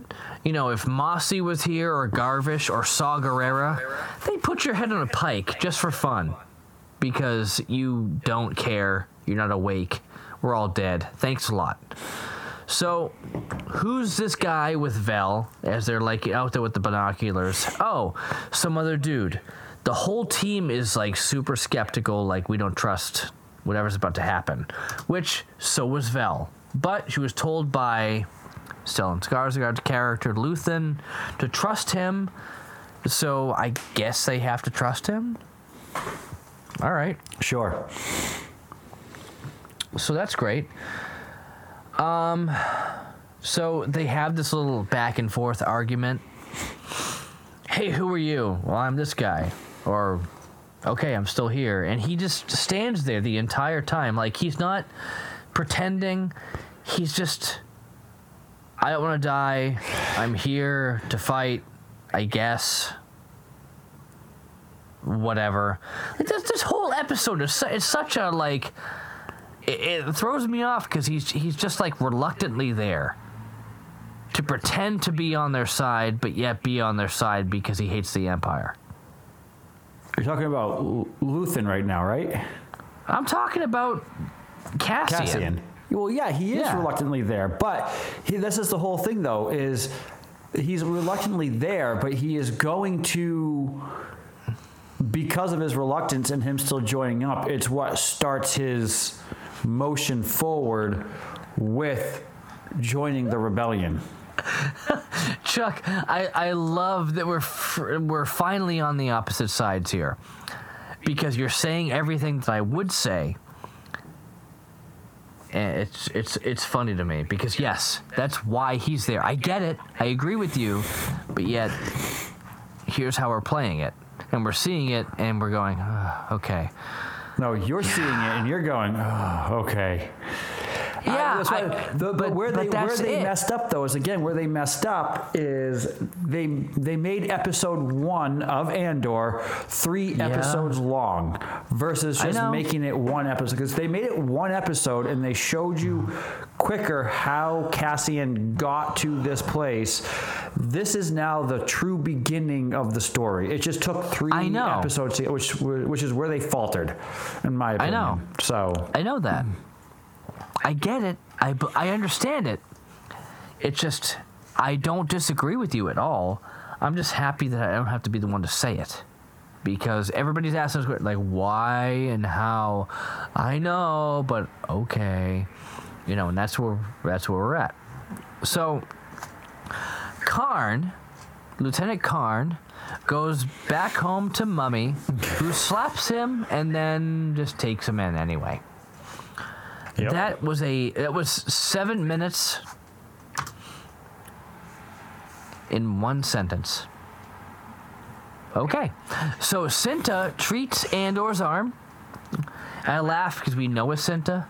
S1: You know, if Mossy was here or Garvish or Saw Gerrera, they put your head on a pike just for fun because you don't care. You're not awake. We're all dead. Thanks a lot." So, who's this guy with Vel as they're like out there with the binoculars? Oh, some other dude. The whole team is like super skeptical, like we don't trust whatever's about to happen. Which, so was Vel. But she was told by Stellan Skarsgård's character, Luthen, to trust him. So I guess they have to trust him? All right.
S2: Sure.
S1: So that's great. Um, so they have this little back and forth argument. Hey, who are you? Well, I'm this guy. Or, okay, I'm still here. And he just stands there the entire time. Like, he's not pretending. He's just, I don't want to die. I'm here to fight, I guess. Whatever. This, this whole episode is su- it's such a, like, it, it throws me off because he's he's just like reluctantly there to pretend to be on their side, but yet be on their side because he hates the Empire.
S2: You're talking about L- Luthen right now, right?
S1: I'm talking about Cassian.
S2: Cassian. Well, yeah, he is
S1: Yeah.
S2: reluctantly there, but he, this is the whole thing, though, is he's reluctantly there, but he is going to, because of his reluctance and him still joining up, it's what starts his motion forward with joining the rebellion. [laughs]
S1: Chuck, I, I love that we're we're finally on the opposite sides here, because you're saying everything that I would say. And it's it's it's funny to me because yes, that's why he's there. I get it. I agree with you, but yet here's how we're playing it, and we're seeing it, and we're going, "Ugh, okay.
S2: No, you're seeing it and you're going, oh, okay.
S1: Yeah,
S2: that's why,
S1: I-
S2: the, but,
S1: but-
S2: where
S1: but
S2: they where they
S1: it.
S2: messed up though is again where they messed up is they they made episode one of Andor three episodes long versus just making it one episode because they made it one episode and they showed you quicker how Cassian got to this place. This is now the true beginning of the story. It just took three
S1: I
S2: episodes, to, which which is where they faltered, in my opinion.
S1: I know.
S2: So
S1: I know that. I get it. I, I understand it. It's just, I don't disagree with you at all. I'm just happy that I don't have to be the one to say it. Because everybody's asking us, like, why and how. I know, but okay. You know, and that's where, that's where we're at. So, Karn, Lieutenant Karn, goes back home to Mummy, who slaps him and then just takes him in anyway.
S2: Yep.
S1: That was a that was seven minutes in one sentence. Okay, so Cinta treats Andor's arm. I laugh because we know it's Cinta,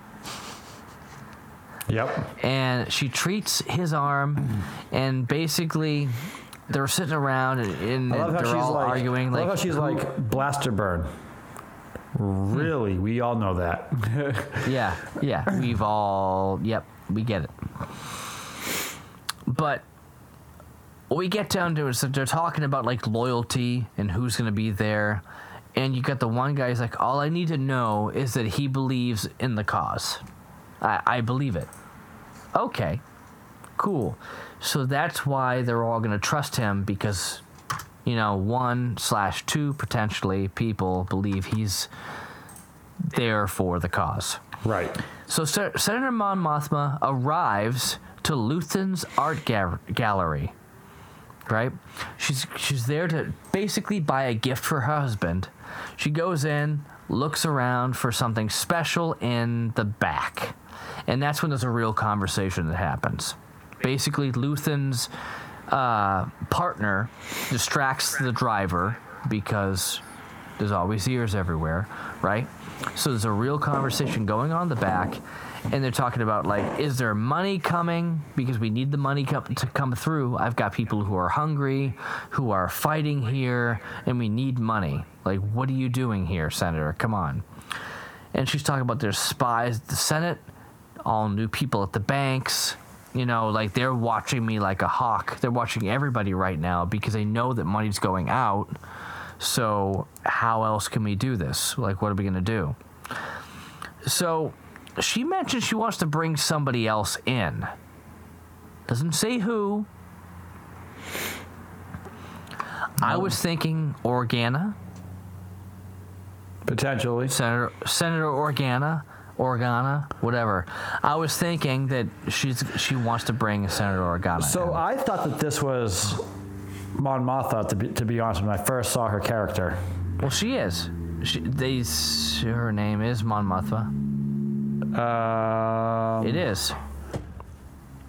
S2: Yep.
S1: and she treats his arm, and basically they're sitting around and, and
S2: I love how
S1: they're
S2: she's
S1: all
S2: like,
S1: arguing.
S2: I
S1: like,
S2: love how she's like blaster burn. Really, we all know that. [laughs]
S1: Yeah, yeah. We've all, yep, we get it. But we get down to is that they're talking about like loyalty and who's going to be there. And you got the one guy who's like, all I need to know is that he believes in the cause. I, I believe it. Okay, cool. So that's why they're all going to trust him because, you know, one slash two potentially people believe he's there for the cause.
S2: right.
S1: So Sen- Senator Mon Mothma arrives to Luthen's art ga- gallery. Right? She's she's there to basically buy a gift for her husband, She goes in, looks around for something special in the back. And that's when there's a real conversation that happens. Basically, Luthen's uh, partner distracts the driver because there's always ears everywhere, right? So there's a real conversation going on in the back, and they're talking about like, is there money coming? Because we need the money co- to come through. I've got people who are hungry, who are fighting here, and we need money. Like, what are you doing here, Senator? Come on. And she's talking about there's spies at the Senate, all new people at the banks. You know, like they're watching me like a hawk. They're watching everybody right now because they know that money's going out. So, how else can we do this? Like, what are we going to do? So, she mentioned she wants to bring somebody else in. Doesn't say who. I um, was thinking Organa,
S2: Potentially.
S1: Senator Senator Organa, Organa, whatever. I was thinking that she's she wants to bring Senator Organa.
S2: So
S1: in.
S2: I thought that this was Mon Mothma, to be, to be honest, when I first saw her character.
S1: well, she is. She, they, her name is Mon Mothma.
S2: Um,
S1: It is.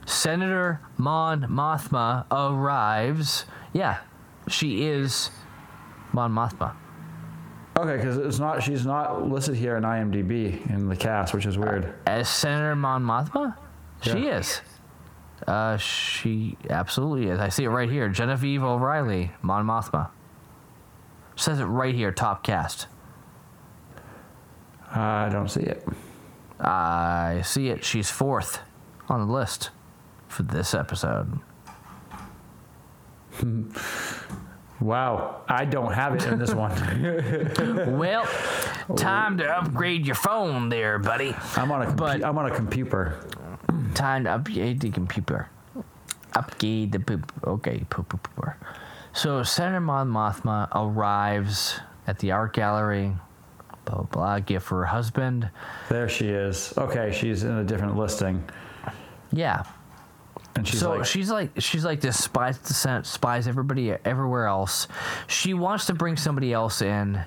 S1: Senator Mon Mothma arrives. Yeah, she is Mon Mothma.
S2: Okay, because it's not. She's not listed here in IMDb in the cast, which is weird.
S1: As Senator Mon Mothma? She
S2: Yeah.
S1: is. Uh, she absolutely is. I see it right here. Genevieve O'Reilly, Mon Mothma. Says it right here, top cast.
S2: I don't see it.
S1: I see it. She's fourth on the list for this episode. [laughs]
S2: Wow, I don't have it in this one. [laughs]
S1: Well, time to upgrade your phone there, buddy.
S2: I'm on a. Compu-
S1: But-
S2: I'm on a computer.
S1: Time to upgrade the computer. Upgrade the poop. Okay, poop, poop, poop. So Senator Mon Mothma arrives at the art gallery. Blah blah blah. Gift for her husband.
S2: There she is. Okay, she's in a different listing,
S1: Yeah.
S2: And she's
S1: so
S2: like,
S1: she's like she's like this spies the Senate, spies everybody everywhere else. She wants to bring somebody else in,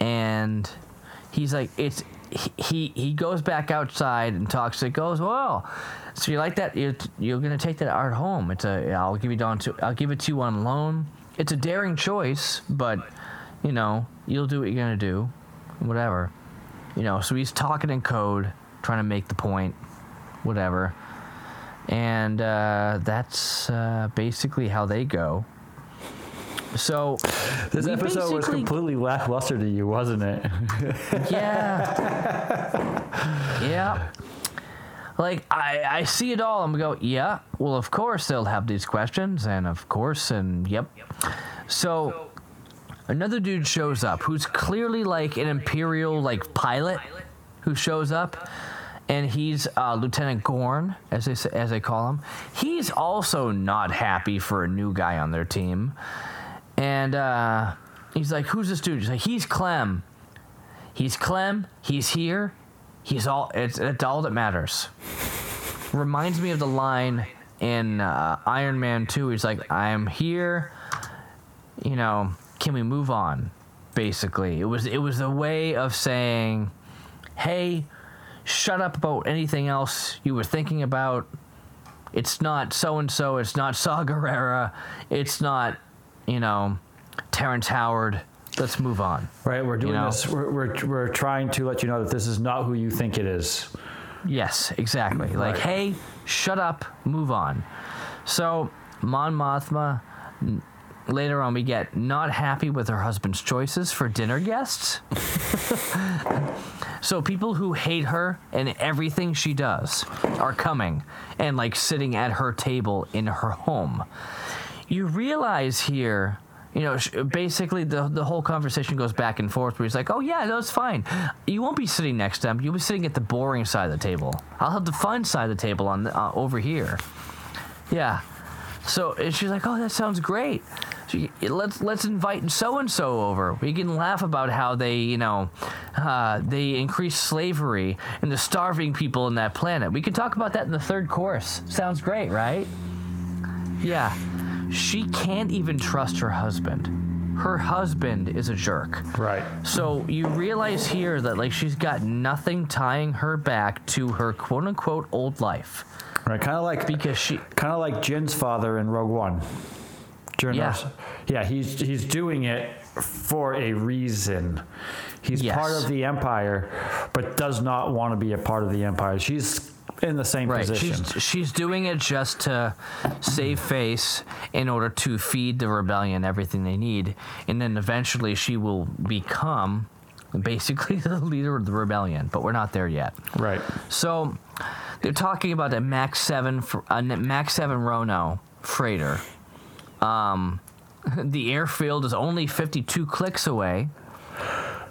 S1: and he's like it's he he, he goes back outside and talks. It goes well. So you like that? You're, you're gonna take that art home. It's a I'll give you down to I'll give it to you on loan. It's a daring choice, but you know you'll do what you're gonna do, whatever. You know. So he's talking in code, trying to make the point, whatever and uh, that's uh, basically how they go. So
S2: this episode was completely lackluster to you, wasn't it? [laughs]
S1: yeah, yeah. Like I, I see it all. I'm gonna go, yeah. Well, of course they'll have these questions, and of course, and yep. So another dude shows up who's clearly like an imperial like pilot who shows up and he's uh, lieutenant gorn as they as they call him. He's also not happy for a new guy on their team. And uh, he's like who's this dude? He's like he's clem. He's clem. He's here. He's all it's, it's all that matters. Reminds me of the line in uh, iron man 2 he's like i'm here. You know, can we move on? Basically, it was it was a way of saying, "Hey, shut up about anything else you were thinking about. It's not so and so. It's not Saw Gerrera. It's not, you know, Terrence Howard. Let's move on."
S2: right, we're doing
S1: know?
S2: this. We're, we're we're trying to let you know that this is not who you think it is.
S1: Yes, exactly. Like,
S2: Right.
S1: hey, shut up, move on. So, Mon Mothma, later on, we get not happy with her husband's choices for dinner guests. [laughs] so, people who hate her and everything she does are coming and, like, sitting at her table in her home. You realize here. You know, basically the the whole conversation goes back and forth. Where he's like, "Oh yeah, no, it's fine. You won't be sitting next to him. You'll be sitting at the boring side of the table. I'll have the fun side of the table on the, uh, over here." Yeah. So and she's like, "Oh, that sounds great. Let's let's invite so and so over. We can laugh about how they, you know, uh, they increase slavery and the starving people in that planet. We can talk about that in the third course. Sounds great, right? Yeah. She can't even trust her husband. her husband is a jerk.
S2: Right.
S1: So you realize here that like she's got nothing tying her back to her quote unquote old life
S2: Right. Kind of like
S1: because she
S2: kind of like Jyn's father in Rogue One. Jyn
S1: Yeah.
S2: Yeah, he's he's doing it for a reason. He's
S1: Yes.
S2: part of the Empire, but does not want to be a part of the Empire. She's in the same
S1: Right.
S2: position.
S1: She's she's doing it just to save face in order to feed the rebellion everything they need, and then eventually she will become basically [laughs] the leader of the rebellion. But we're not there yet.
S2: Right.
S1: So they're talking about a Max Seven a uh, Max Seven Rono freighter. Um, [laughs] the airfield is only 52 clicks away,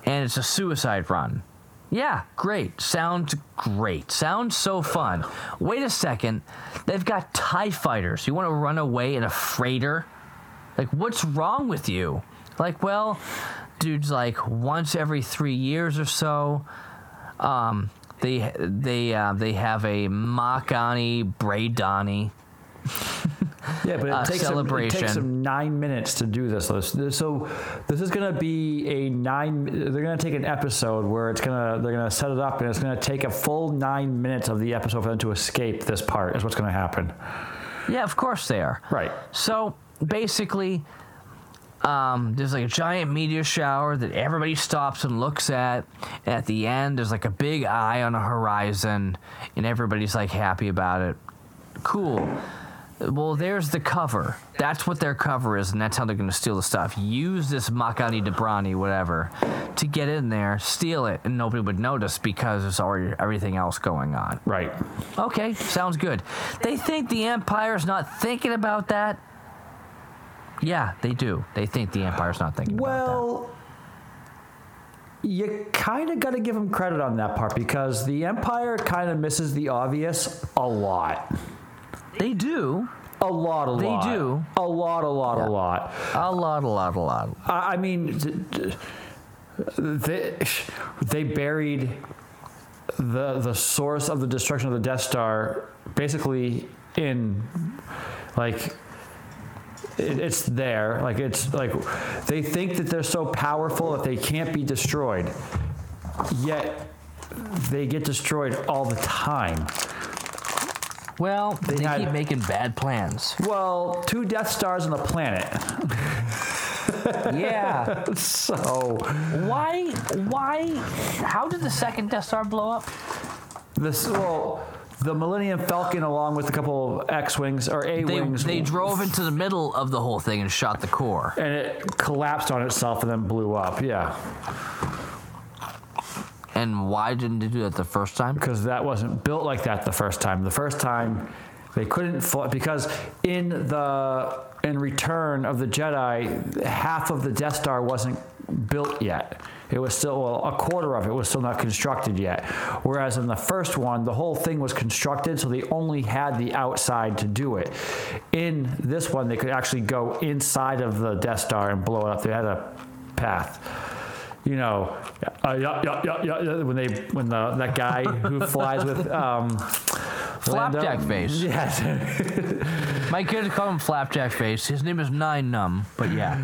S1: and it's a suicide run. Yeah, great. Sounds great. Sounds so fun. Wait a second. They've got TIE fighters. You want to run away in a freighter? Like, what's wrong with you? Like, well, dude's like once every three years or so, um, they they uh, they have a Makani Braydani. [laughs]
S2: Yeah, but it, [laughs]
S1: uh,
S2: takes them, it takes them nine minutes to do this. So this is going to be a nine. They're going to take an episode where it's going to they're going to set it up, and it's going to take a full nine minutes of the episode for them to escape this part. Is what's going to happen.
S1: Yeah, of course they are.
S2: Right.
S1: So basically, um, there's like a giant meteor shower that everybody stops and looks at. And at the end, there's like a big eye on the horizon, and everybody's like happy about it. Cool. Well, there's the cover. That's what their cover is, and that's how they're going to steal the stuff. Use this Makani Debrani, whatever, to get in there, steal it, and nobody would notice because there's already everything else going on.
S2: Right.
S1: Okay, sounds good. They think the Empire's not thinking about that. Yeah, they do. They think the Empire's not thinking about that.
S2: Well, you kind of got to give them credit on that part because the Empire kind of misses the obvious a lot.
S1: That. They do.
S2: A lot, a
S1: They
S2: lot.
S1: They do.
S2: A lot, a lot,
S1: Yeah.
S2: a lot.
S1: A lot, a lot, a lot.
S2: I I mean, d- d- they, they buried the the source of the destruction of the Death Star basically in like it, it's there like it's like they think that they're so powerful that they can't be destroyed yet they get destroyed all the time
S1: Well, they,
S2: had-
S1: keep making bad plans.
S2: well two death stars on a planet [laughs]
S1: yeah. [laughs]
S2: so
S1: Why? Why? How did the second Death Star blow up?
S2: This well, the Millennium Falcon, along with a couple of X-wings or
S1: They,
S2: A-wings,
S1: they drove [laughs] into the middle of the whole thing and shot the core.
S2: and it collapsed on itself and then blew up. Yeah,
S1: And why didn't they do that the first time?
S2: because that wasn't built like that the first time. The first time they couldn't fly because in the in Return of the Jedi, half of the Death Star wasn't built yet. It was still well, a quarter of it was still not constructed yet. Whereas in the first one, the whole thing was constructed, so they only had the outside to do it. In this one, they could actually go inside of the Death Star and blow it up. They had a path. You know, uh, yeah, yeah, yeah, yeah, when they when the that guy who [laughs] flies with um,
S1: Flapjack
S2: Lando-
S1: face. [laughs]
S2: Yes. [laughs]
S1: My kids call him Flapjack Face. His name is Nien Nunb, but yeah.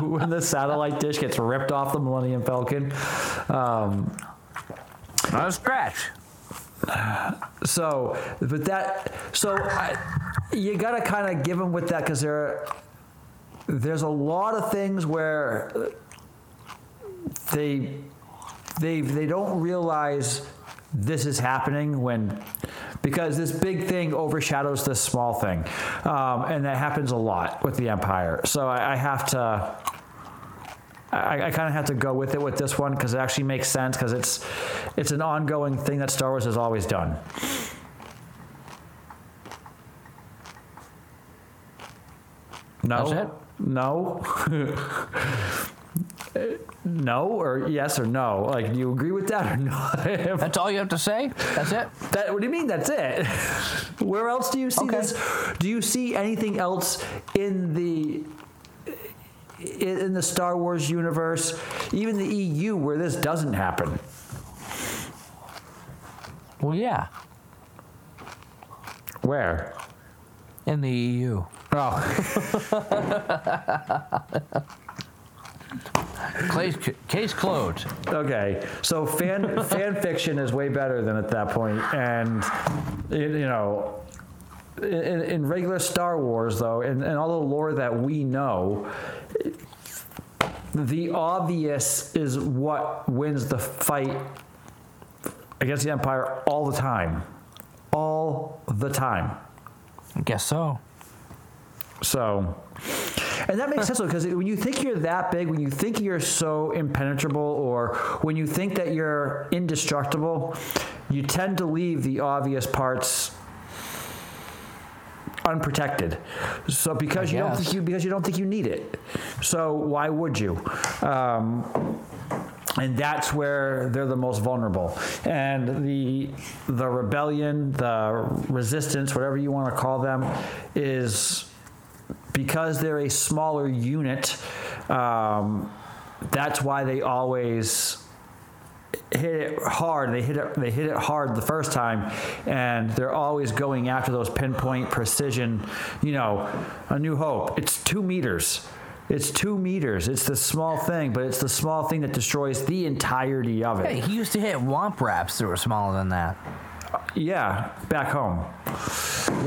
S2: when the satellite dish gets ripped off the Millennium Falcon. Um,
S1: Not a scratch.
S2: so, but that, so I, you got to kind of give them with that because there, there's a lot of things where they, they, they don't realize this is happening when, because this big thing overshadows this small thing, um, and that happens a lot with the Empire. So I, I have to. I, I kind of have to go with it with this one because it actually makes sense because it's it's an ongoing thing that Star Wars has always done. No. No. [laughs] no or yes or no? Like, do you agree with that or [laughs] not?
S1: That's all you have to say? That's it?
S2: That, what do you mean? That's it? [laughs] Where else do you see
S1: Okay.
S2: this? Do you see anything else in the in the Star Wars universe, even the EU, where this doesn't happen?
S1: Well, yeah.
S2: Where?
S1: In the EU.
S2: Oh,
S1: Case, case closed.
S2: okay. So fan fan fiction is way better than at that point, and it, you know, in, in regular Star Wars though, and, and all the lore that we know, the obvious is what wins the fight against the Empire all the time, all the time.
S1: I guess so.
S2: So, and that makes sense because when you think you're that big, when you think you're so impenetrable, or when you think that you're indestructible, you tend to leave the obvious parts unprotected. So because
S1: I
S2: you don't think you because you don't think you need it. So why would you? Um, and that's where they're the most vulnerable. And the the rebellion, the resistance, whatever you want to call them, is because they're a smaller unit. Um, that's why they always hit it hard. They hit it. They hit it hard the first time, and they're always going after those pinpoint precision. You know, a New Hope. It's two meters. It's two meters. It's the small thing, but it's the small thing that destroys the entirety of
S1: Hey,
S2: it.
S1: he used to hit womp rats that were smaller than that.
S2: Yeah, back home.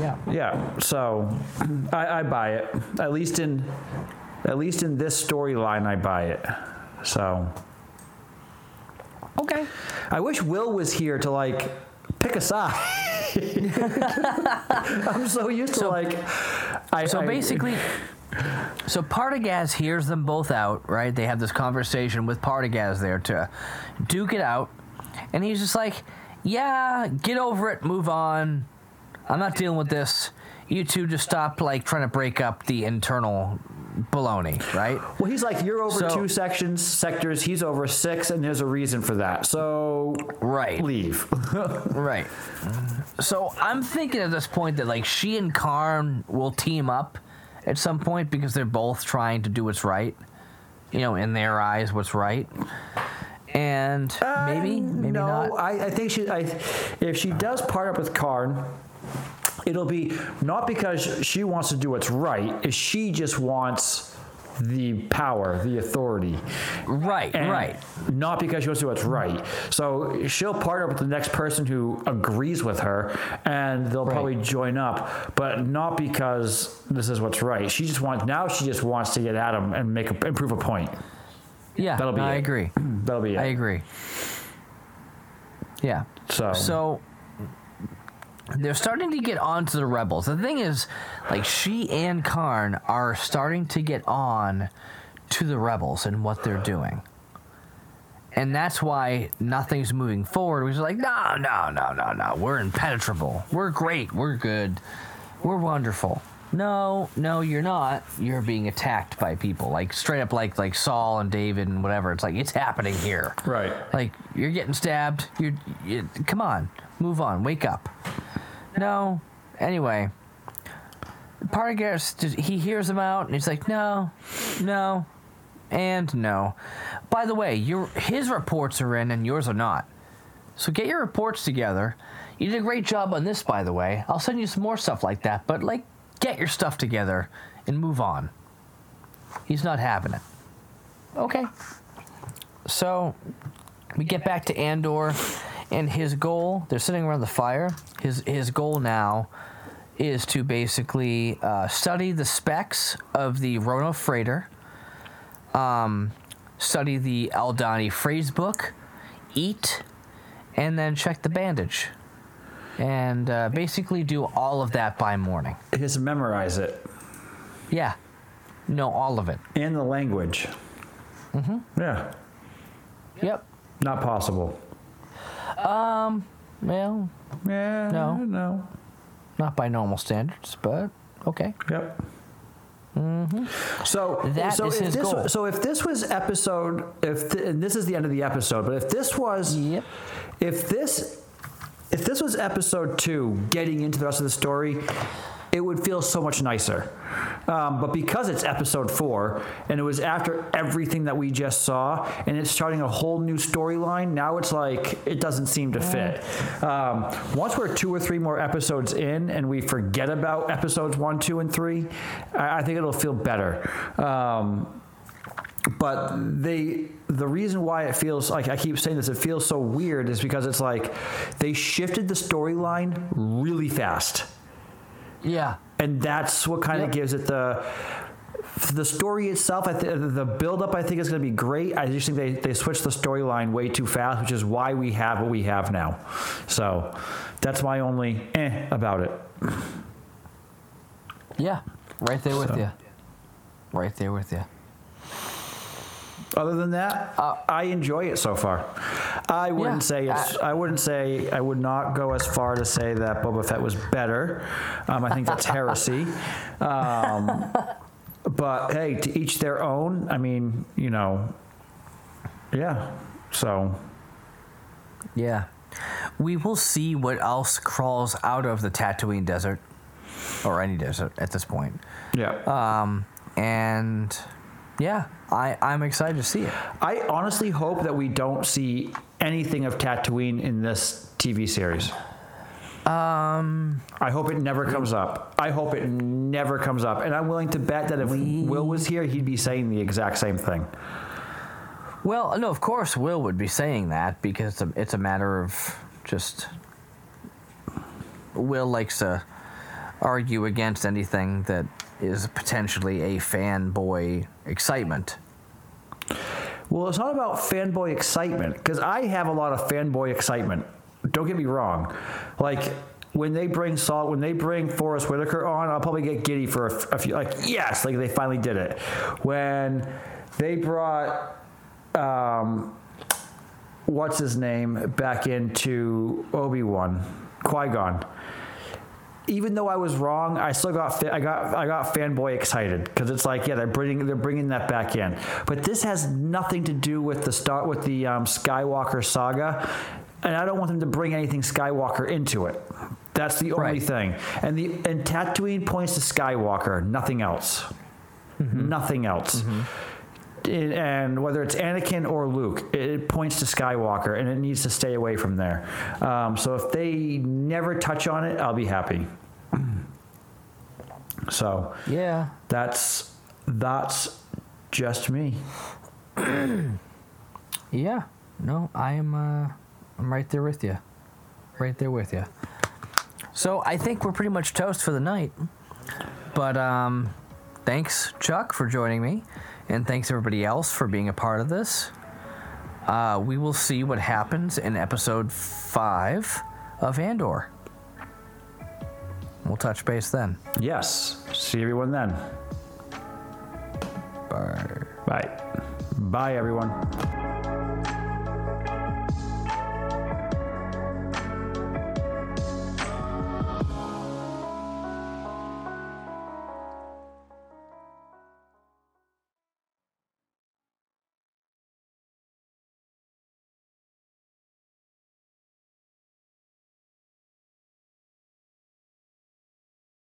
S1: Yeah.
S2: Yeah, so I, I buy it. At least in, at least in this storyline, I buy it. So
S1: Okay.
S2: I wish Will was here to like pick a [laughs] side. I'm so used to
S1: So-
S2: like. I,
S1: So
S2: I-
S1: basically, so Partagaz hears them both out, right? They have this conversation with Partagaz there to duke it out, and he's just like, "Yeah, get over it, move on. I'm not dealing with this. You two just stop like trying to break up the internal baloney, right?"
S2: Well, he's like, you're over
S1: So-
S2: two sections, sectors. He's over six, and there's a reason for that. So
S1: Right.
S2: leave. [laughs]
S1: Right. So I'm thinking at this point that like she and Karn will team up at some point because they're both trying to do what's right. You know, in their eyes, what's right. And maybe, uh, maybe
S2: no,
S1: not.
S2: I, I think she. I, if she does part up with Karn, it'll be not because she wants to do what's right. Is she just wants the power, the authority.
S1: Right,
S2: And
S1: right.
S2: Not because she wants to do what's right. So she'll partner with the next person who agrees with her, and they'll probably join up. But not because this is what's right. She just wants now. She just wants to get at him and make a, improve a point.
S1: Yeah,
S2: That'll be
S1: I
S2: it.
S1: agree. [clears throat]
S2: That'll be it.
S1: I agree. Yeah.
S2: So,
S1: So they're starting to get on to the rebels. The thing is, like she and Karn are starting to get on to the rebels and what they're doing. And that's why nothing's moving forward. We're just like, no, no, no, no, no. We're impenetrable. We're great. We're good. We're wonderful. No, no, you're not. You're being attacked by people. Like straight up like like Saul and David and whatever. It's like it's happening here.
S2: right.
S1: Like you're getting stabbed. You're, you come on, move on, wake up. No. Anyway, Partagaz he hears him out and he's like, no, no, and no. By the way, your his reports are in and yours are not. So get your reports together. You did a great job on this, by the way. I'll send you some more stuff like that. But like, get your stuff together and move on. He's not having it. Okay. So we get back to Andor and his goal they're sitting around the fire his his goal now is to basically uh, study the specs of the Rono freighter um, study the Aldhani phrase book eat and then check the bandage and uh, basically do all of that by morning
S2: He has to memorize it
S1: yeah know all of it
S2: and the language. Mm-hmm. Yeah.
S1: yep
S2: Not possible. Um.
S1: Well
S2: Yeah.
S1: No.
S2: No.
S1: not by normal standards but okay
S2: Yep. So
S1: That
S2: so
S1: is
S2: if
S1: his
S2: this
S1: goal.
S2: so if this was episode if th- and this is the end of the episode, but if this was
S1: Yep.
S2: if this if this was episode two, getting into the rest of the story, it would feel so much nicer Um, but because it's episode four, and it was after everything that we just saw, and it's starting a whole new storyline, now it's like it doesn't seem to fit. Um, once we're two or three more episodes in, and we forget about episodes one, two, and three, I, I think it'll feel better. Um, but they the reason why it feels like I keep saying this, it feels so weird is because it's like they shifted the storyline really fast.
S1: Yeah.
S2: And that's what kind of gives it the the story itself. I th- the build up I think is going to be great. I just think they they switched the storyline way too fast, which is why we have what we have now. So that's my only eh about it.
S1: Yeah. Right there with
S2: So.
S1: you. Right there with you.
S2: Other than that, I enjoy it so far. I wouldn't
S1: Yeah,
S2: say it's. I wouldn't say. I would not go as far to say that Boba Fett was better. Um, I think that's heresy. [laughs] Um, but hey, to each their own. I mean, you know. Yeah. So
S1: Yeah. We will see what else crawls out of the Tatooine desert, or any desert at this point.
S2: yeah.
S1: Um, and yeah, I, I'm excited to see it.
S2: I honestly hope that we don't see anything of Tatooine in this TV series.
S1: Um,
S2: I hope it never comes up. I hope it never comes up. And I'm willing to bet that if Will was here, he'd be saying the exact same thing.
S1: well, no, of course Will would be saying that because it's a, it's a matter of just. Will likes to argue against anything that is potentially a fanboy excitement.
S2: Well, it's not about fanboy excitement because I have a lot of fanboy excitement. Don't get me wrong. Like when they bring Salt, when they bring Forest Whitaker on, I'll probably get giddy for a few. Like yes, like they finally did it. When they brought, um, what's his name, back into Obi Wan, Qui Gon even though I was wrong, I still got I got I got fanboy excited because it's like yeah they're bringing they're bringing that back in, but this has nothing to do with the start with the um, Skywalker saga, and I don't want them to bring anything Skywalker into it. That's the only
S1: Right.
S2: thing, and the and Tatooine points to Skywalker, nothing else, nothing else. It- and whether it's Anakin or Luke, it, points to Skywalker, and it needs to stay away from there. Um, so if they never touch on it, I'll be happy. So
S1: Yeah.
S2: that's that's just me. [clears throat]
S1: Yeah. No, I am. Uh, I'm right there with you. Right there with you. So I think we're pretty much toast for the night. But um, thanks, Chuck, for joining me, and thanks everybody else for being a part of this. Uh, we will see what happens in episode five of Andor. We'll touch base then.
S2: Yes. See everyone then.
S1: Bye.
S2: Bye. Bye, everyone.